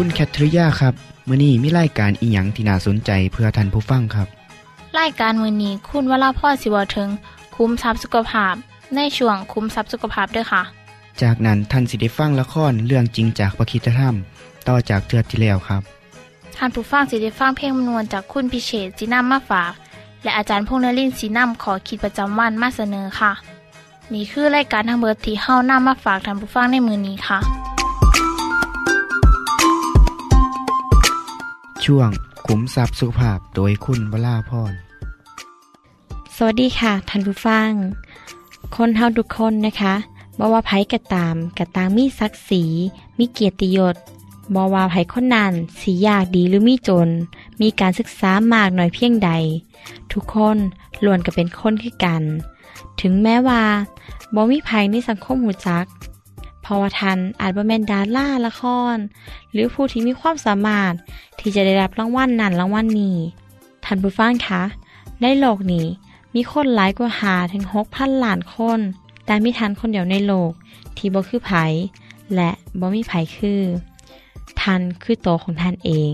คุณแคทริยาครับมื้อนี้มีรายการอีหยังที่น่าสนใจเพื่อท่านผู้ฟังครับรายการมื้อนี้คุณวราพรสิเวาถึงคุ้มทรัพย์สุขภาพ ในช่วงคุ้มทรัพย์สุขภาพด้วยค่ะ จากนั้นท่านสิได้ฟังละครเรื่องจริงจากประคีตธรรม ต่อจากเทือกที่แล้วครับท่านผู้ฟังสิได้ฟังเพลงมนวนจากคุณพิเชษจีนัมมาฝาก และอาจารย์พงษ์นรินทร์สีนัมขอขีดประจำวันมาเสนอค่ะ นี่คือรายการทางเบอร์ที่เฮานำมาฝากท่านผู้ฟังในมือนี้ค่ะ ช่วงขุมทรัพย์สุภาพโดยคุณวราพรสวัสดีค่ะท่านผู้ฟัง คนเฮาทุกคนนะคะบ่ว่าไผกระตามกระตางมีศักดิ์ศรีมีเกียรติยศบ่ว่าไผคนนั้นสียากดีหรือมีจน มีการศึกษามากหน่อยเพียงใด ทุกคนล้วนก็เป็นคนคือกัน ถึงแม้ว่าบ่มีภัยในสังคมหูจัก เพราะว่าท่านอาจบ่แม่นดาราละคร หรือผู้ที่มีความสามารถที่จะได้รับรางวัลนั้นรางวัลนี้ท่านผู้ฟังคะในโลกนี้มีคนหลายกว่าหาถึง6,000ล้านคน แต่มีทันคนเดียวในโลก ที่บ่คือไผและบ่มีไผคือท่านคือโตของท่านเอง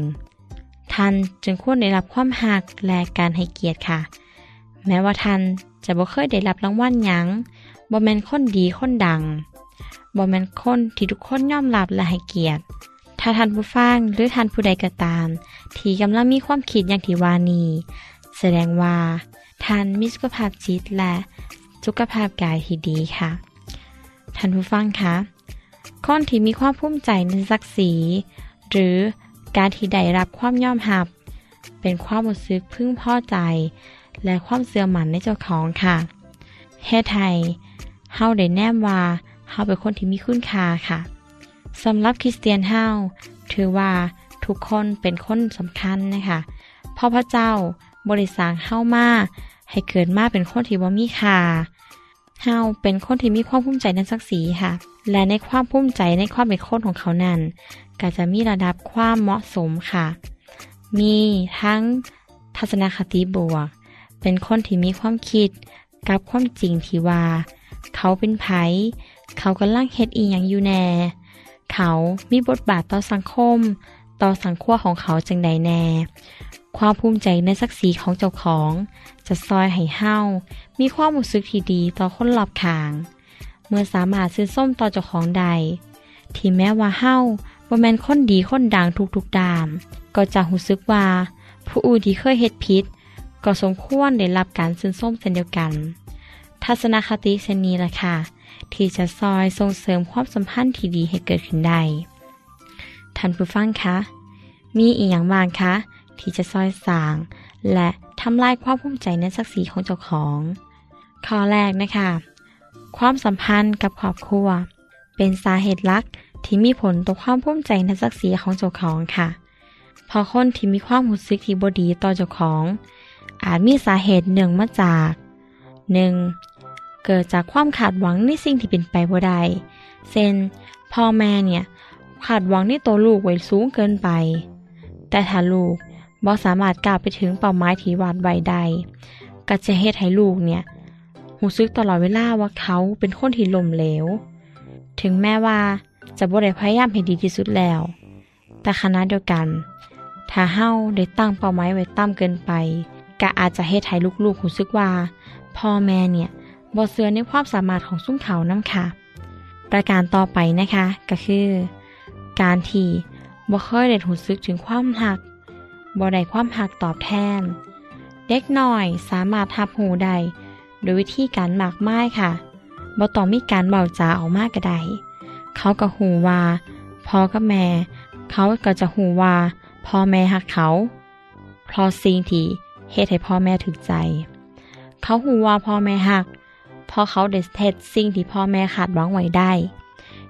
ท่านจึงควรได้รับความหักและการให้เกียรติค่ะ แม้ว่าท่านจะบ่เคยได้รับรางวัลหยังบ่แม่นคนดีคนดัง บ่แม่นคนที่ทุกคนยอมรับและให้เกียรติ ถ้าท่านผู้ฟังหรือท่านผู้ใดก็ตาม ที่กำลังมีความคิดอย่างที่วานีแสดงว่าท่านมีสุขภาพจิตและสุขภาพกายที่ดีค่ะ ท่านผู้ฟังคะคนที่มีความภูมิใจในศักดิ์ศรี หรือการที่ได้รับความยอมรับ เป็นความรู้สึกพึงพอใจ และความเสื่อมันในเจ้าของค่ะเฮไทยเฮาได้แนมว่า เฮาเป็นคนที่มีคุณค่าค่ะสำหรับคริสเตียนเฮาถือว่าทุกคนเป็นคนสำคัญนะคะเพราะพระเจ้าบริสางเฮามาให้เกิดมาเป็นคนที่บ่มีค่าเฮาเป็นคนที่มีความภูมิใจในศักดิ์ศรีค่ะ และในความภูมิใจในความเป็นคนของเขานั้น ก็จะมีระดับความเหมาะสมค่ะ มีทั้งทัศนคติบวก เป็นคนที่มีความคิดกับความจริงที่ว่า เขาเป็นไผ เขากำลังเฮ็ดอีหยังอยู่แน่ เขามีบทบาทต่อสังคม ต่อสังครัวของเขาจังใดแน่ ความภูมิใจในศักดิ์ศรีของเจ้าของ จะซอยให้เฮามีความรู้สึกที่ดีต่อคนรอบข้าง เมื่อสามารถซื้อส้มต่อเจ้าของใด ที่แม้ว่าเฮาบ่แมนคนดีคนดังทุกๆดานก็จะรู้สึกว่า ผู้อื่นที่เคยเฮ็ดผิดก็สมควรได้รับการซื้อส้มเช่นเดียวกัน ทัศนคติเช่นนี้ล่ะค่ะ ที่จะซอยส่งเสริมความสัมพันธ์ที่ดีให้เกิดขึ้นได้ท่านผู้ฟังคะ มีอีกอย่างบางคะ ที่จะซอยสาง และทำลายความภูมิใจในศักดิ์ศรีของเจ้าของ ข้อแรกนะคะ ความสัมพันธ์กับครอบครัว เป็นสาเหตุหลักที่มีผลต่อความภูมิใจในศักดิ์ศรีของเจ้าของค่ะ พอคนที่มีความรู้สึกที่บดีต่อเจ้าของ อาจมีสาเหตุเนื่งมาจาก 1. เกิดจากความขาดหวังในสิ่งที่เป็นไปบ่ได้เช่นพ่อแม่เนี่ยขาดหวังในตัวลูกไว้สูงเกินไป แต่ถ้าลูกบ่สามารถก้าวไปถึงเป้าหมายที่วาดไว้ได้ก็จะเฮ็ดให้ลูกเนี่ยรู้สึกตลอดเวลาว่าเขาเป็นคนที่ล้มเหลว ถึงแม้ว่าจะบ่ได้พยายามให้ดีที่สุดแล้ว แต่ขณะเดียวกัน ถ้าเฮาได้ตั้งเป้าหมายไว้ต่ำเกินไปก็อาจจะเฮ็ดให้ลูกๆรู้สึกว่า พ่อแม่เนี่ย บ่เชื่อในความสามารถของซุ่มเขานำค่ะ ประการต่อไปนะคะ ก็คือ การที่บ่เคยได้รู้สึกถึงความหักบ่ได้ความหักตอบแทน เด็กหน้อยสามารถทับหูได้โดยวิธีการหมากไม้ค่ะบ่ต้องมีการเบาจาออกมากก็ได้เขาก็หูว่าพ่อกับแม่ เขาก็จะหูว่าพ่อแม่หักเขาเพราะสิ่งที่เฮ็ดให้พ่อแม่ถึกใจ เขาหูว่าพ่อแม่หัก พราะเขาได้เฮ็ดสิ่งที่พ่อแม่ขาดหวังไว้ได้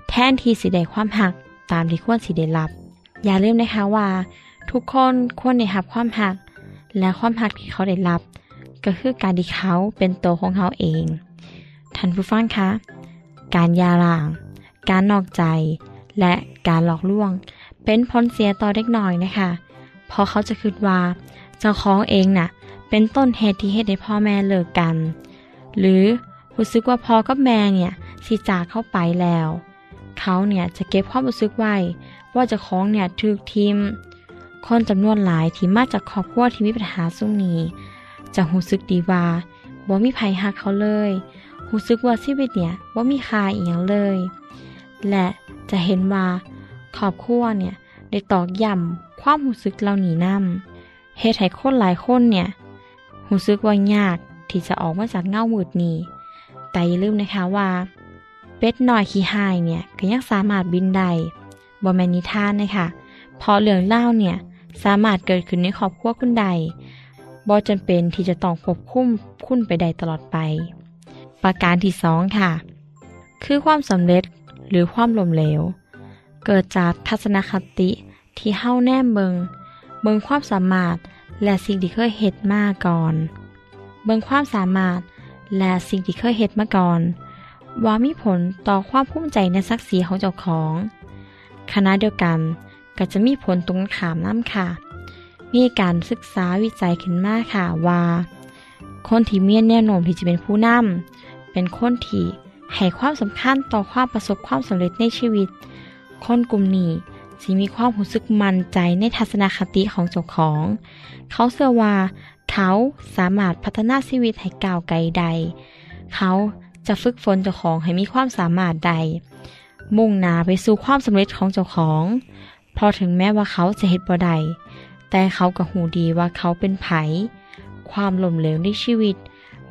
แทนที่สิได้ความหักตามที่ควรสิได้รับ อย่าลืมนะคะว่า ทุกคนควรได้รับความหัก และความหักที่เขาได้รับ ก็คือการที่เขาเป็นตัวของเขาเองท่านผู้ฟังคะการยาลาง การนอกใจ และการหลอกลวง เป็นผลเสียต่อเด็กน้อยนะคะเพราะเขาจะคิดว่าเจ้าของเองน่ะเป็นต้นเหตุที่เหตุให้พ่อแม่เลิกกัน หรือ รู้สึกว่าพอกับแม่เนี่ยสิจากเข้าไปแล้ว เขาเนี่ยจะเก็บความรู้สึกไว้ ว่าเจ้าของเนี่ยถูกทิมคนจำนวนหลายที่มาจากครอบครัวที่มีปัญหาสุ่งนี้จะรู้สึกดีว่าบ่มีภัยหักเขาเลยรู้สึกว่าชีวิตเนี่ยว่ามีค่าอีกอย่างเลย และจะเห็นว่าครอบครัวเนี่ยได้ตอกย้ำความรู้สึกเหล่านี้นำเฮ็ดให้คนหลายคนเนี่ยรู้สึกว่ายากที่จะออกมาจากเงามืดนี้ แต่อย่าลืมนะคะว่าเป็ดหน้อยขี้หายเนี่ยก็ยังสามารถบินได้บ่แมนนิท่านนะคะเพราะเรื่องเล่าเนี่ยสามารถเกิดขึ้นในครอบครัวคุณใดบ่จำเป็นที่จะต้องควบคุมคุณไปใดตลอดไป ประการที่สองค่ะ คือความสำเร็จหรือความล้มเหลว เกิดจากทัศนคติที่เฮ้าแนมเบิง เบิงความสามารถและสิ่งที่เคยเฮ็ดมาก่อน เบิงความสามารถ และสิ่งที่เคยเฮ็ดมาก่อน ว่ามีผลต่อความภูมิใจในศักดิ์ศรีของเจ้าของคณะเดียวกันก็จะมีผลตรงขามน้ำค่ะ มีการศึกษาวิจัยขึ้นมาค่ะว่า คนที่มีแนวโน้มที่จะเป็นผู้นำเป็นคนที่ให้ความสำคัญต่อความประสบความสำเร็จในชีวิต คนกลุ่มนี้สิมีความรู้สึกมั่นใจในทัศนคติของเจ้าของ เขาเชื่อว่า เขาสามารถพัฒนาชีวิตให้ก้าวไกลใด เขาจะฝึกฝนเจ้าของให้มีความสามารถใด มุ่งหน้าไปสู่ความสำเร็จของเจ้าของพราะถึงแม้ว่าเขาจะเฮ็ดบ่ได้แต่เขาก็หูดีว่าเขาเป็นไผ ความหล้มเหลวในชีวิต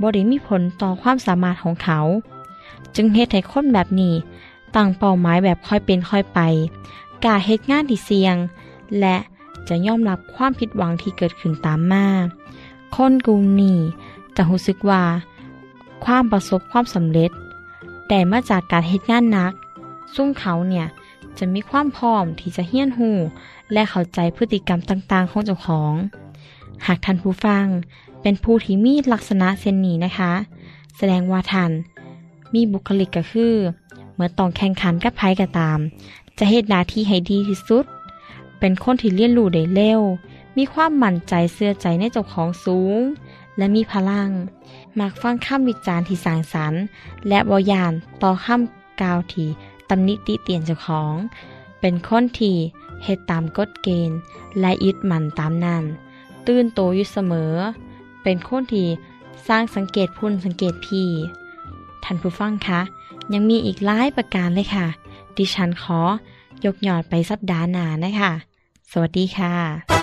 บ่ได้มีผลต่อความสามารถของเขา จึงเฮ็ดให้คนแบบนี้ตั้งเป้าหมายแบบค่อยเป็นค่อยไปกาเฮ็ดงานที่เสี่ยง และจะยอมรับความผิดหวังที่เกิดขึ้นตามมา คนกลุ่มนี้จะรู้สึกว่า ความประสบความสำเร็จ แต่มาจากการเฮ็ดงานนัก ซุ่มเขาเนี่ยจะมีความพร้อมที่จะเฮี้ยนหูและเข้าใจพฤติกรรมต่างๆ ของเจ้าของ หากท่านผู้ฟังเป็นผู้ที่มีลักษณะเช่นนี้นะคะ แสดงว่าท่านมีบุคลิกก็คือ เมื่อต้องแข่งขันกับไพ่ก็ตาม จะเหตุหน้าที่ให้ดีที่สุด เป็นคนที่เรียนรู้ได้เร็ว มีความมั่นใจเสื่อใจในเจ้าของสูง และมีพลัง มักฟังคำวิจารณ์ที่สางสรรค์ และบอยานต่อคำกล่าวที่ตำหนิติเตียนเจ้าของ เป็นคนที่เฮ็ดตามกฎเกณฑ์ และยึดมั่นตามนั้น ตื่นโตอยู่เสมอ เป็นคนที่สร้างสังเกตพุ่นสังเกตพี่ ท่านผู้ฟังคะ ยังมีอีกหลายประการเลยค่ะ ดิฉันขอยกยอดไปสัปดาห์หน้านะคะ สวัสดีค่ะ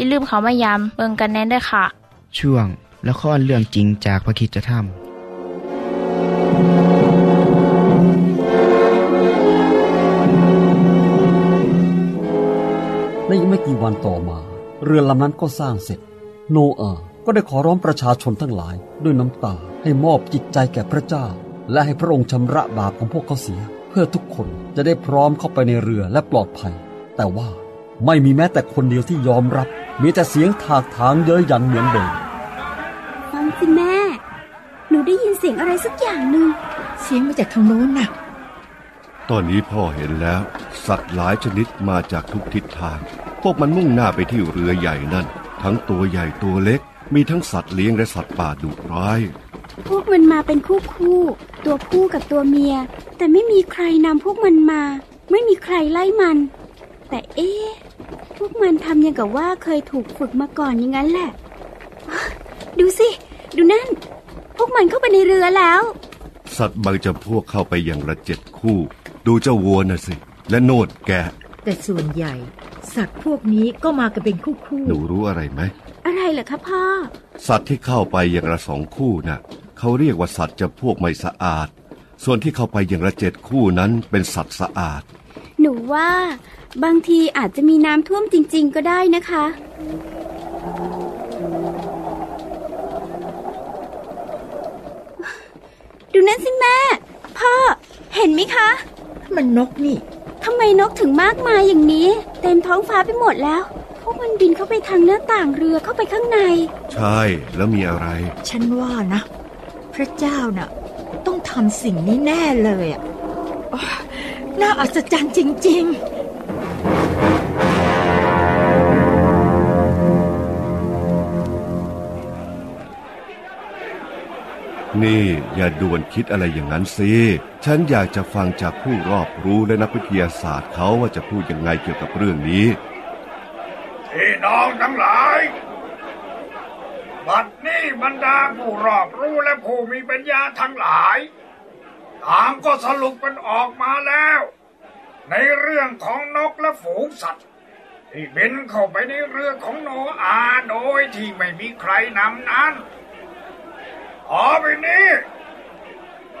อย่าลืมเขามายามเบิงกันแน่นด้วยค่ะ ช่วงละครเรื่องจริงจากพระคิดจะทำวและอีกไม่กี่วันต่อมา เรือลำนั้นก็สร้างเสร็จ โนอาห์ก็ได้ขอร้องประชาชนทั้งหลาย ด้วยน้ำตาให้มอบจิตใจแก่พระเจ้า และให้พระองค์ชำระบาปของพวกเขาเสีย เพื่อทุกคนจะได้พร้อมเข้าไปในเรือและปลอดภัย แต่ว่าไม่มีแม้แต่คนเดียวที่ยอมรับ มีแต่เสียงถากถางเย้ยหยันเหมือนเดิมฟังสิแม่ หนูได้ยินเสียงอะไรสักอย่างหนึ่ง เสียงมาจากทางโน้นน่ะ ตอนนี้พ่อเห็นแล้ว สัตว์หลายชนิดมาจากทุกทิศทาง พวกมันมุ่งหน้าไปที่เรือใหญ่นั่น ทั้งตัวใหญ่ตัวเล็ก มีทั้งสัตว์เลี้ยงและสัตว์ป่าดุร้าย พวกมันมาเป็นคู่คู่ๆตัวผู้กับตัวเมีย แต่ไม่มีใครนำพวกมันมา ไม่มีใครไล่มัน แต่เอ๊ะ พวกมันทำอย่างกับว่าเคยถูกฝึกมาก่อนอย่างนั้นแหละ ดูสิ ดูนั่น พวกมันเข้าไปในเรือแล้ว สัตว์บางจำพวกเข้าไปอย่างละเจ็ดคู่ ดูเจ้าวัวน่ะสิ และโนดแกะแต่ส่วนใหญ่ สัตว์พวกนี้ก็มากันเป็นคู่คู่หนูรู้อะไรไหม อะไรเหรอคะพ่อ สัตว์ที่เข้าไปอย่างละสองคู่น่ะเขาเรียกว่าสัตว์จำพวกไม่สะอาด ส่วนที่เข้าไปอย่างละเจ็ดคู่นั้นเป็นสัตว์สะอาด หนูว่า บางทีอาจจะมีน้ำท่วมจริง ๆ ก็ได้นะคะ ดูนั่นสิแม่ พ่อ เห็นไหมคะ มันนกนี่ทำไมนกถึงมากมายอย่างนี้ เต็มท้องฟ้าไปหมดแล้ว พวกมันบินเข้าไปทางหน้าต่างเรือเข้าไปข้างใน ใช่แล้วมีอะไร ฉันว่านะ พระเจ้าน่ะ ต้องทำสิ่งนี้แน่เลยอะโอ้ยน่าอัศจรรย์จริง นี่อย่าด่วนคิดอะไรอย่างนั้นสิ ฉันอยากจะฟังจากผู้รอบรู้และนักวิทยาศาสตร์เขาว่าจะพูดยังไงเกี่ยวกับเรื่องนี้พี่น้องทั้งหลาย บัดนี้บรรดาผู้รอบรู้และผู้มีปัญญาทั้งหลายต่างก็สรุปกันออกมาแล้ว ในเรื่องของนกและฝูงสัตว์ ที่บินเข้าไปในเรือของโนอาโดยที่ไม่มีใครนำนั้น ต่อไปนี้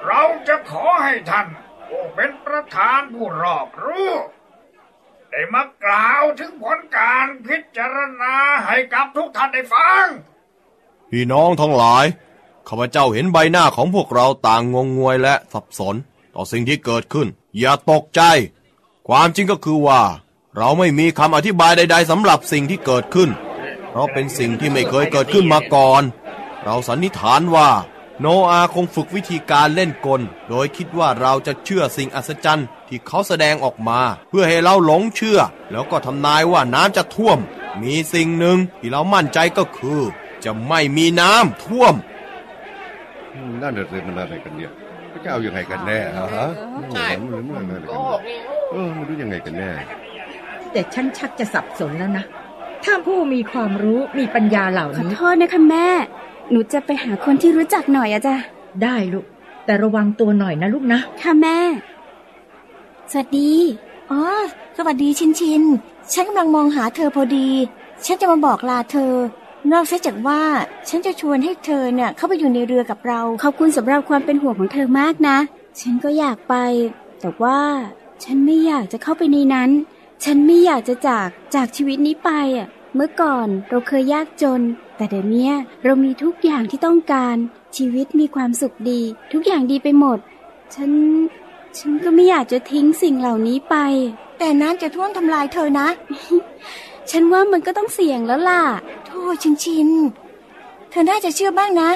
เราจะขอให้ท่านผู้เป็นประธานผู้รอบรู้ ได้มากล่าวถึงผลการพิจารณาให้กับทุกท่านได้ฟัง พี่น้องทั้งหลายข้าพเจ้าเห็นใบหน้าของพวกเราต่างงงงวยและสับสน ต่อสิ่งที่เกิดขึ้น อย่าตกใจ ความจริงก็คือว่า เราไม่มีคำอธิบายใด ๆสำหรับสิ่งที่เกิดขึ้น เพราะเป็นสิ่งที่ไม่เคยเกิดขึ้นมาก่อน เราสันนิษฐานว่า โนอาคงฝึกวิธีการเล่นกล โดยคิดว่าเราจะเชื่อสิ่งอัศจรรย์ที่เขาแสดงออกมา เพื่อให้เราหลงเชื่อ แล้วก็ทำนายว่าน้ำจะท่วม มีสิ่งหนึ่งที่เรามั่นใจก็คือ จะไม่มีน้ำท่วมนั่นเรื่องมันอะไรกันเนี่ยพระเจ้ายังไงกันแน่ฮะใช่มันมันอะไรกันเนี่ยเออมันรู้ยังไงกันแน่ๆแต่ฉันชักจะสับสนแล้วนะ ถ้าผู้มีความรู้มีปัญญาเหล่าขอนี้โทษนะคะแม่ หนูจะไปหาคนที่รู้จักหน่อยอะจ้ะ ได้ลูก แต่ระวังตัวหน่อยนะลูกนะ ค่ะแม่ สวัสดี อ๋อ สวัสดีชินชิน ฉันกำลังมองหาเธอพอดี ฉันจะมาบอกลาเธอ นอกเสียจากว่าฉันจะชวนให้เธอเนี่ยเข้าไปอยู่ในเรือกับเรา ขอบคุณสำหรับความเป็นห่วงของเธอมากนะ ฉันก็อยากไป แต่ว่าฉันไม่อยากจะเข้าไปในนั้น ฉันไม่อยากจะจากจากชีวิตนี้ไปอะ เมื่อก่อนเราเคยยากจน แต่เดี๋ยวเนี้ยเรามีทุกอย่างที่ต้องการ ชีวิตมีความสุขดี ทุกอย่างดีไปหมด ฉัน ฉันก็ไม่อยากจะทิ้งสิ่งเหล่านี้ไป แต่น้ำจะท่วมทำลายเธอนะ ฉันว่ามันก็ต้องเสี่ยงแล้วล่ะโธ่ชินชินเธอน่าจะเชื่อบ้างนะ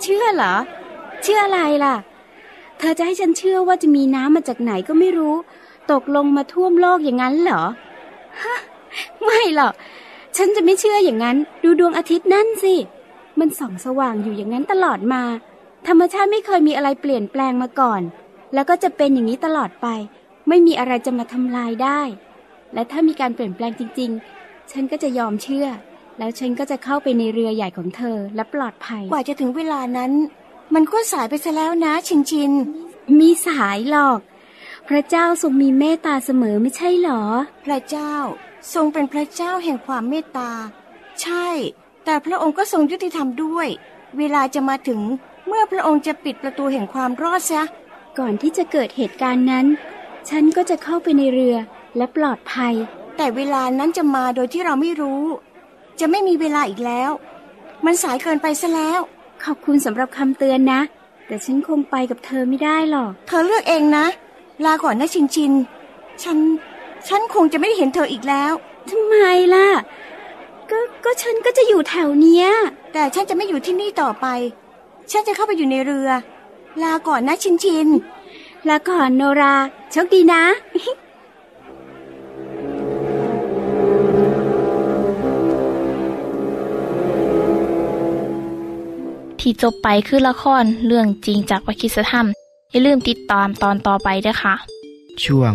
เชื่อเหรอ เชื่ออะไรล่ะ เธอจะให้ฉันเชื่อว่าจะมีน้ำมาจากไหนก็ไม่รู้ ตกลงมาท่วมโลกอย่างนั้นเหรอฮะ ไม่หรอก ฉันจะไม่เชื่ออย่างนั้น ดูดวงอาทิตย์นั่นสิ มันส่องสว่างอยู่อย่างนั้นตลอดมา ธรรมชาติไม่เคยมีอะไรเปลี่ยนแปลงมาก่อน แล้วก็จะเป็นอย่างนี้ตลอดไป ไม่มีอะไรจะมาทำลายได้ และถ้ามีการเปลี่ยนแปลงจริง ๆ ฉันก็จะยอมเชื่อ แล้วฉันก็จะเข้าไปในเรือใหญ่ของเธอและปลอดภัย กว่าจะถึงเวลานั้น มันก็สายไปซะแล้วนะชินชิน มีสายหรอก พระเจ้าทรงมีเมตตาเสมอไม่ใช่หรอ พระเจ้า ทรงเป็นพระเจ้าแห่งความเมตตา ใช่ แต่พระองค์ก็ทรงยุติธรรมด้วย เวลาจะมาถึงเมื่อพระองค์จะปิดประตูแห่งความรอดซะก่อนที่จะเกิดเหตุการณ์นั้น ฉันก็จะเข้าไปในเรือและปลอดภัย แต่เวลานั้นจะมาโดยที่เราไม่รู้ จะไม่มีเวลาอีกแล้ว มันสายเกินไปซะแล้ว ขอบคุณสำหรับคำเตือนนะ แต่ฉันคงไปกับเธอไม่ได้หรอก เธอเลือกเองนะ ลาก่อนนะชินชิน ฉัน ฉันคงจะไม่ได้เห็นเธออีกแล้ว ทำไมล่ะ ก็ก็ฉันก็จะอยู่แถวเนี้ย แต่ฉันจะไม่อยู่ที่นี่ต่อไป ฉันจะเข้าไปอยู่ในเรือ ลาก่อนนะชินชิน ลาก่อนโนราโชคดีนะที่จบไปคือละครเรื่องจริงจากวิคิสธรรม อย่าลืมติดตามตอนต่อไปด้วยค่ะ ช่วง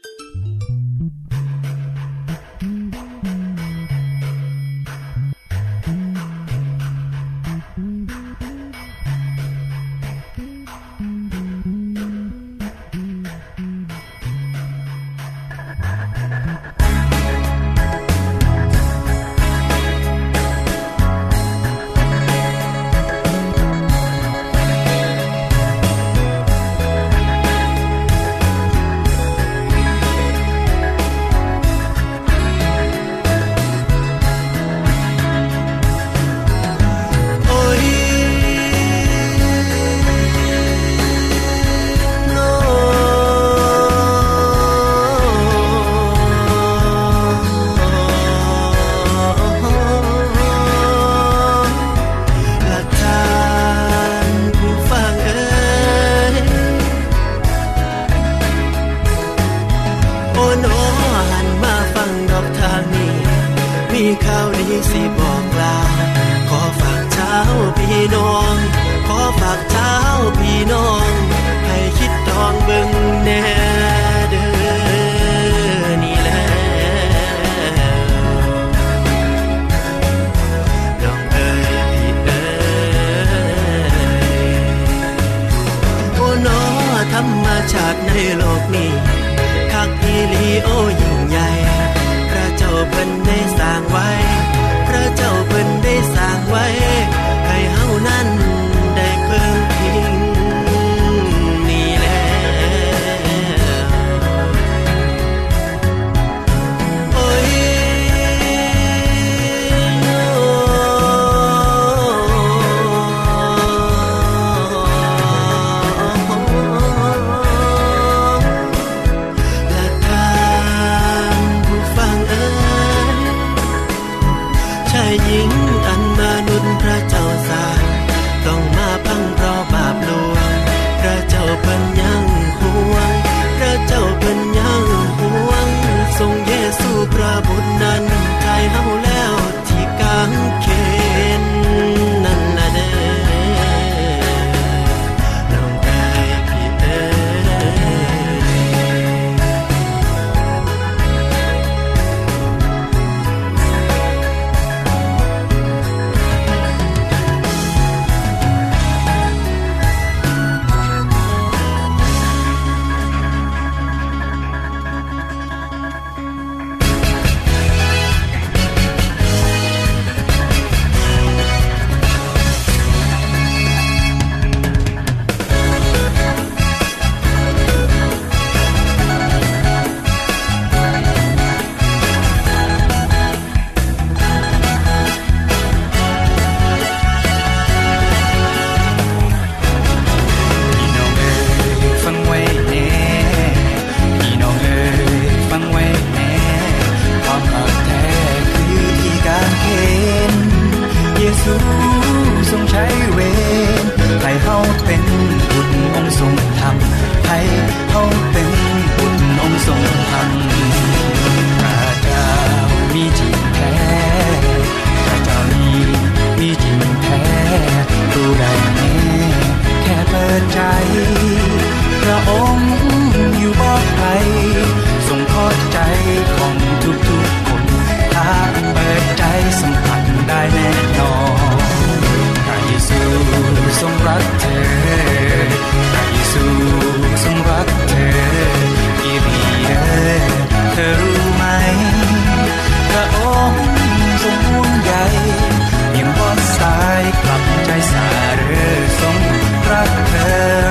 ทรงรักเธอพรยซูงรักเธออีเดียเธอรู้ไหมพระองค์ทรงห่วงใยังบอดสายกลับใจสาเรือทงรักเธอ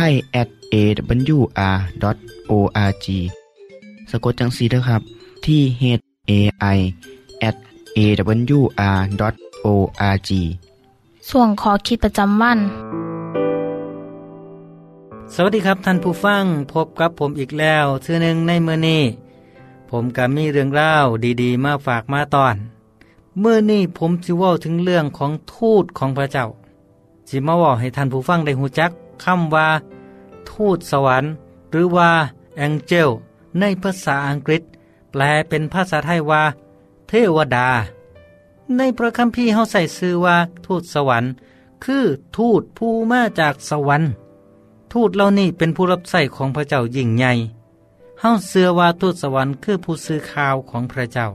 ไทย at awr.org สะกดจังสีนะครับ ที่ h a i at awr.org ส่วนขอคิดประจำวัน สวัสดีครับท่านผู้ฟังพบกับผมอีกแล้วเทือหนึ่งในเมื่อนี้ ผมกับมีเรื่องเล่าดีๆ มาฝากมาตอน เมื่อนี้ผมจะว่าถึงเรื่องของทูตของพระเจ้าสิมาบอกให้ท่านผู้ฟังได้หูจัก คำว่า ทูตสวรรค์ หรือว่าแองเจลในภาษาอังกฤษ แปลเป็นภาษาไทยว่า เทวดา ในพระคัมภีร์เขาใส่ชื่อว่า ทูตสวรรค์ คือทูตผู้มาจากสวรรค์ ทูตเหล่านี้เป็นผู้รับใส่ของพระเจ้ายิ่งใหญ่เฮาเชื่อว่าทูตสวรรค์คือผู้ซื้อข่าวของพระเจ้า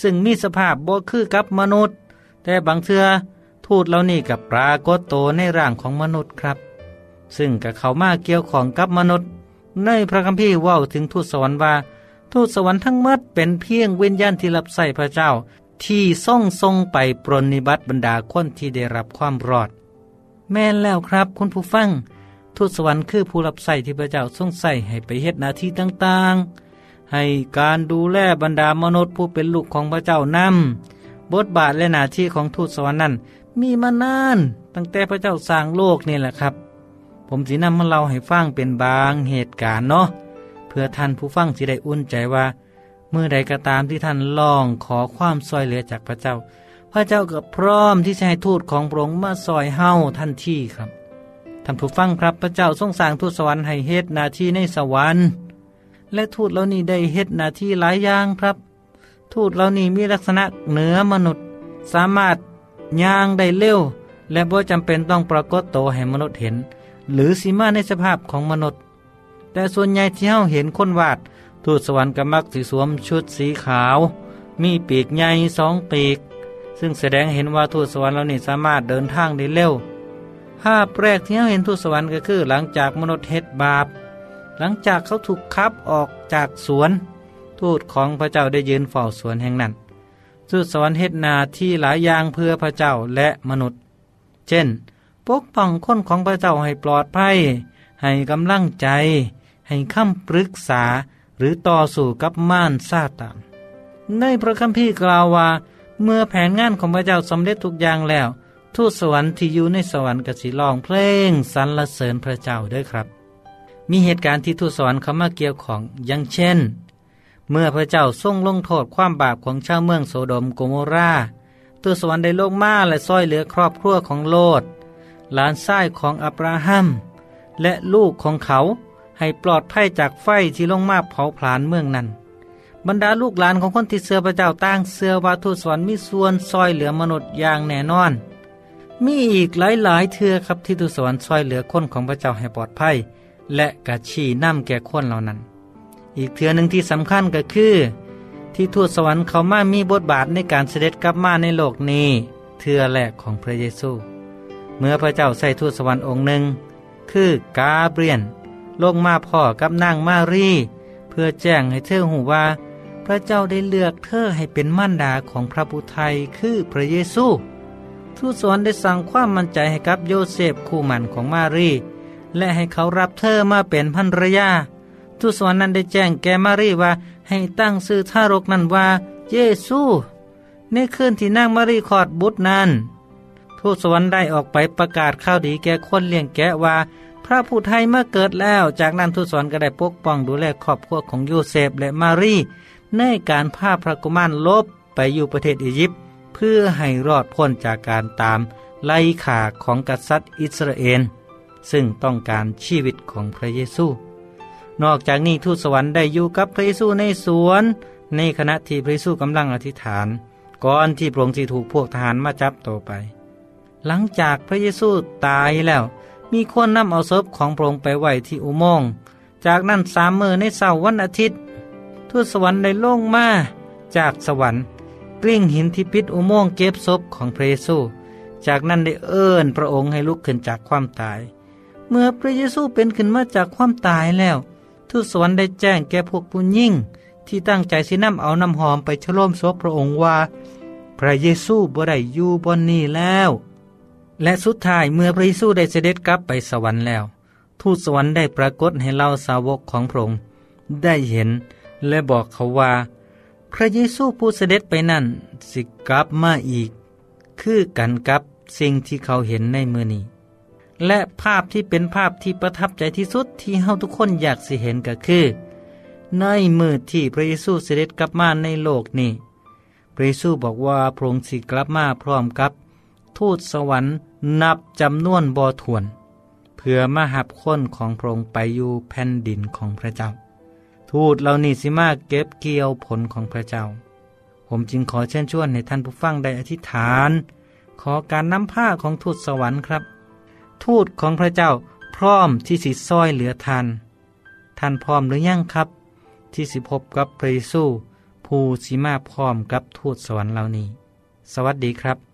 ซึ่งมีสภาพบ่คือกับมนุษย์ แต่บางเทือทูตเหล่านี้กับปรากฏโตในร่างของมนุษย์ครับ ซึ่งกับเขามาเกี่ยวของกับมนุษย์ ในพระคัมภีร์ว่าถึงทูตสวรรค์ว่า ทูตสวรรค์ทั้งหมดเป็นเพียงวิญญาณที่รับใส่พระเจ้า ที่ส่งทรงไปปรนนิบัติบรรดาคนที่ได้รับความรอด แม่นแล้วครับคุณผู้ฟัง ทูตสวรรค์คือผู้รับใส่ที่พระเจ้าทรงใส่ให้ไปเฮ็ดหน้าที่ต่างๆ ให้การดูแลบรรดามนุษย์ผู้เป็นลูกของพระเจ้านำบทบาทและหน้าที่ของทูตสวรรค์นั้นมีมานาน ตั้งแต่พระเจ้าสร้างโลกนี่แหละครับ ผมสีนำมาเล่าให้ฟังเป็นบางเหตุการณ์เนาะเพื่อท่านผู้ฟังจะได้อุ่นใจว่า เมื่อใดก็ตามที่ท่านลองขอความซอยเหลือจากพระเจ้า พระเจ้าก็พร้อมที่จะให้ทูตของพระองค์มาซอยเฮาทันที่ครับท่านผู้ฟังครับพระเจ้าทรงสร้างทูตสวรรค์ให้เฮ็ดนาที่ในสวรรค์และทูตเหล่านี้ได้เฮ็ดนาที่หลายอย่างครับ ทูตเหล่านี้มีลักษณะเหนือมนุษย์ สามารถย่างได้เร็ว และบ่จำเป็นต้องปรากฏโตให้มนุษย์เห็น หรือสีมาในสภาพของมนุษย์ แต่ส่วนใหญ่ที่เฮาเห็นคนวาด ทูตสวรรค์ก็มักสิสวมชุดสีขาว มีปีกใหญ่สองปีก ซึ่งแสดงเห็นว่าทูตสวรรค์เหล่านี้สามารถเดินทางได้เร็ว ภาพแรกที่เราเห็นทูตสวรรค์ก็คือหลังจากมนุษย์เฮ็ดบาป หลังจากเขาถูกคับออกจากสวน ทูตของพระเจ้าได้ยืนเฝ้าสวนแห่งนั้นทูตสวรรค์เฮ็ดนาที่หลายอย่างเพื่อพระเจ้าและมนุษย์ เช่น ปกป้องคนของพระเจ้าให้ปลอดภัย ให้กำลังใจ ให้คำปรึกษาหรือต่อสู้กับม่านซาตานในพระคัมภีร์กล่าวว่า เมื่อแผนงานของพระเจ้าสำเร็จทุกอย่างแล้ว ทูตสวรรค์ที่อยู่ในสวรรค์กสิลองเพลงสรรเสริญพระเจ้าด้วยครับ มีเหตุการณ์ที่ทูตสวรรค์เข้ามาเกี่ยวของอย่างเช่น เมื่อพระเจ้าทรงลงโทษความบาปของชาวเมืองโสดมโกโมราตัวสวรรค์ได้ลงมาและซ้อยเหลือครอบครัวของโลด หลานชายของอับราฮัม และลูกของเขาให้ปลอดภัยจากไฟที่ลงมาเผาผลาญเมืองนั้น บรรดาลูกหลานของคนที่เสือพระเจ้าตั้งเสือวาทุสวรรค์มีส่วนซอยเหลือมนุษย์อย่างแน่นอน มีอีกหลาย ๆเทือครับที่ทุสวรรค์ซอยเหลือคนของพระเจ้าให้ปลอดภัย และกระชี้นำแก่คนเหล่านั้น อีกเทือหนึ่งที่สำคัญก็คือ ที่ทูตสวรรค์เขามามีบทบาทในการเสด็จกลับมาในโลกนี้ เทือแรกของพระเยซู เมื่อพระเจ้าใส่ทูตสวรรค์องค์หนึ่ง คือกาเบรียน ลงมาพ่อกับนางมารี เพื่อแจ้งให้เธอหูว่า พระเจ้าได้เลือกเธอให้เป็นมั่นดาของพระบุตรคือพระเยซูทูตสวรรค์ได้สั่งความมั่นใจให้กับโยเซฟคู่หมันของมารี และให้เขารับเธอมาเป็นภรรยาทูตสวรรค์นั้นได้แจ้งแก่มารีว่าให้ตั้งชื่อทารกนั้นว่าเยซูในคืนที่นางมารีคลอดบุตรนั้น ทูตสวรรค์ได้ออกไปประกาศข่าวดีแก่คนเลี้ยงแกะว่า พระผู้ไทยเมาเกิดแล้ว จากนั้นทูตสวรรค์ก็ได้ปกป้องดูแลครอบครัวของโยเซฟและมารีในการพาพระกุมารลบไปอยู่ประเทศอียิปต์เพื่อให้รอดพ้นจากการตามไล่ข่าของกษัตริย์อิสราเอลซึ่งต้องการชีวิตของพระเยซู นอกจากนี้ทูตสวรรค์ได้อยู่กับพระเยซูในสวน ในขณะที่พระเยซูกำลังอธิษฐาน ก่อนที่พระองค์จะถูกพวกทหารมาจับตัวไป หลังจากพระเยซูตายแล้ว มีคนนำเอาศพของพระองค์ไปไว้ที่อุโมงค์ จากนั้นสามมือในเสาร์วันอาทิตย์ ทูตสวรรค์ได้ลงมาจากสวรรค์ กลิ้งหินที่ปิดอุโมงค์เก็บศพของพระเยซู จากนั้นได้เอิ้นพระองค์ให้ลุกขึ้นจากความตาย เมื่อพระเยซูเป็นขึ้นมาจากความตายแล้ว ทูตสวรรค์ได้แจ้งแก่พวกผู้ยิ่ง ที่ตั้งใจสินำเอาน้ำหอมไปฉลมศพพระองค์ว่า พระเยซูบ่ได้อยู่บนนี้แล้ว และสุดท้ายเมื่อพระเยซูได้เสด็จกลับไปสวรรค์แล้ว ทูตสวรรค์ได้ปรากฏให้เราสาวกของพระองค์ได้เห็นและบอกเขาว่า พระเยซูผู้เสด็จไปนั่นสิกลับมาอีก คือกันกับสิ่งที่เขาเห็นในมือนี้ และภาพที่เป็นภาพที่ประทับใจที่สุดที่เฮาทุกคนอยากสิเห็นก็คือ ในมือที่พระเยซูเสด็จกลับมาในโลกนี้พระเยซูบอกว่าพระองค์สิกลับมาพร้อมกับ ทูตสวรรค์นับจำนวนบ่ถ้วน เพื่อมาหับค้นของพระองค์ไปอยู่แผ่นดินของพระเจ้า ทูตเหล่านี้สิมาเก็บเกี่ยวผลของพระเจ้า ผมจึงขอเชิญชวนให้ท่านผู้ฟังได้อธิษฐาน ขอการนำผ้าของทูตสวรรค์ครับ ทูตของพระเจ้าพร้อมที่สิซอยเหลือทานท่านพร้อมหรือยังครับ ที่สิพบกับพระเยซูผู้สิมาพร้อมกับทูตสวรรค์เหล่านี้ สวัสดีครับ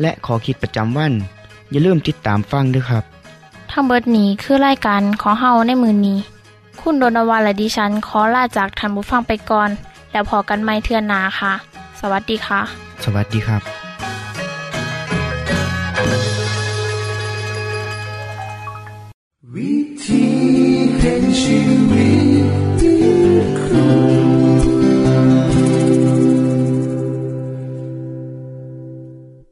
และขอคิดประจำวัน อย่าลืมติดตามฟังด้วยครับ ทั้งเบิดนี้คือรายการขอเฮาในมือนนี้ คุณโดนวานและดิฉันขอลาจากทันบุฟังไปก่อน แล้วพอกันไม่เทื่อนนาค่ะ สวัสดีค่ะ สวัสดีครับ วิธีแห่งชีวิต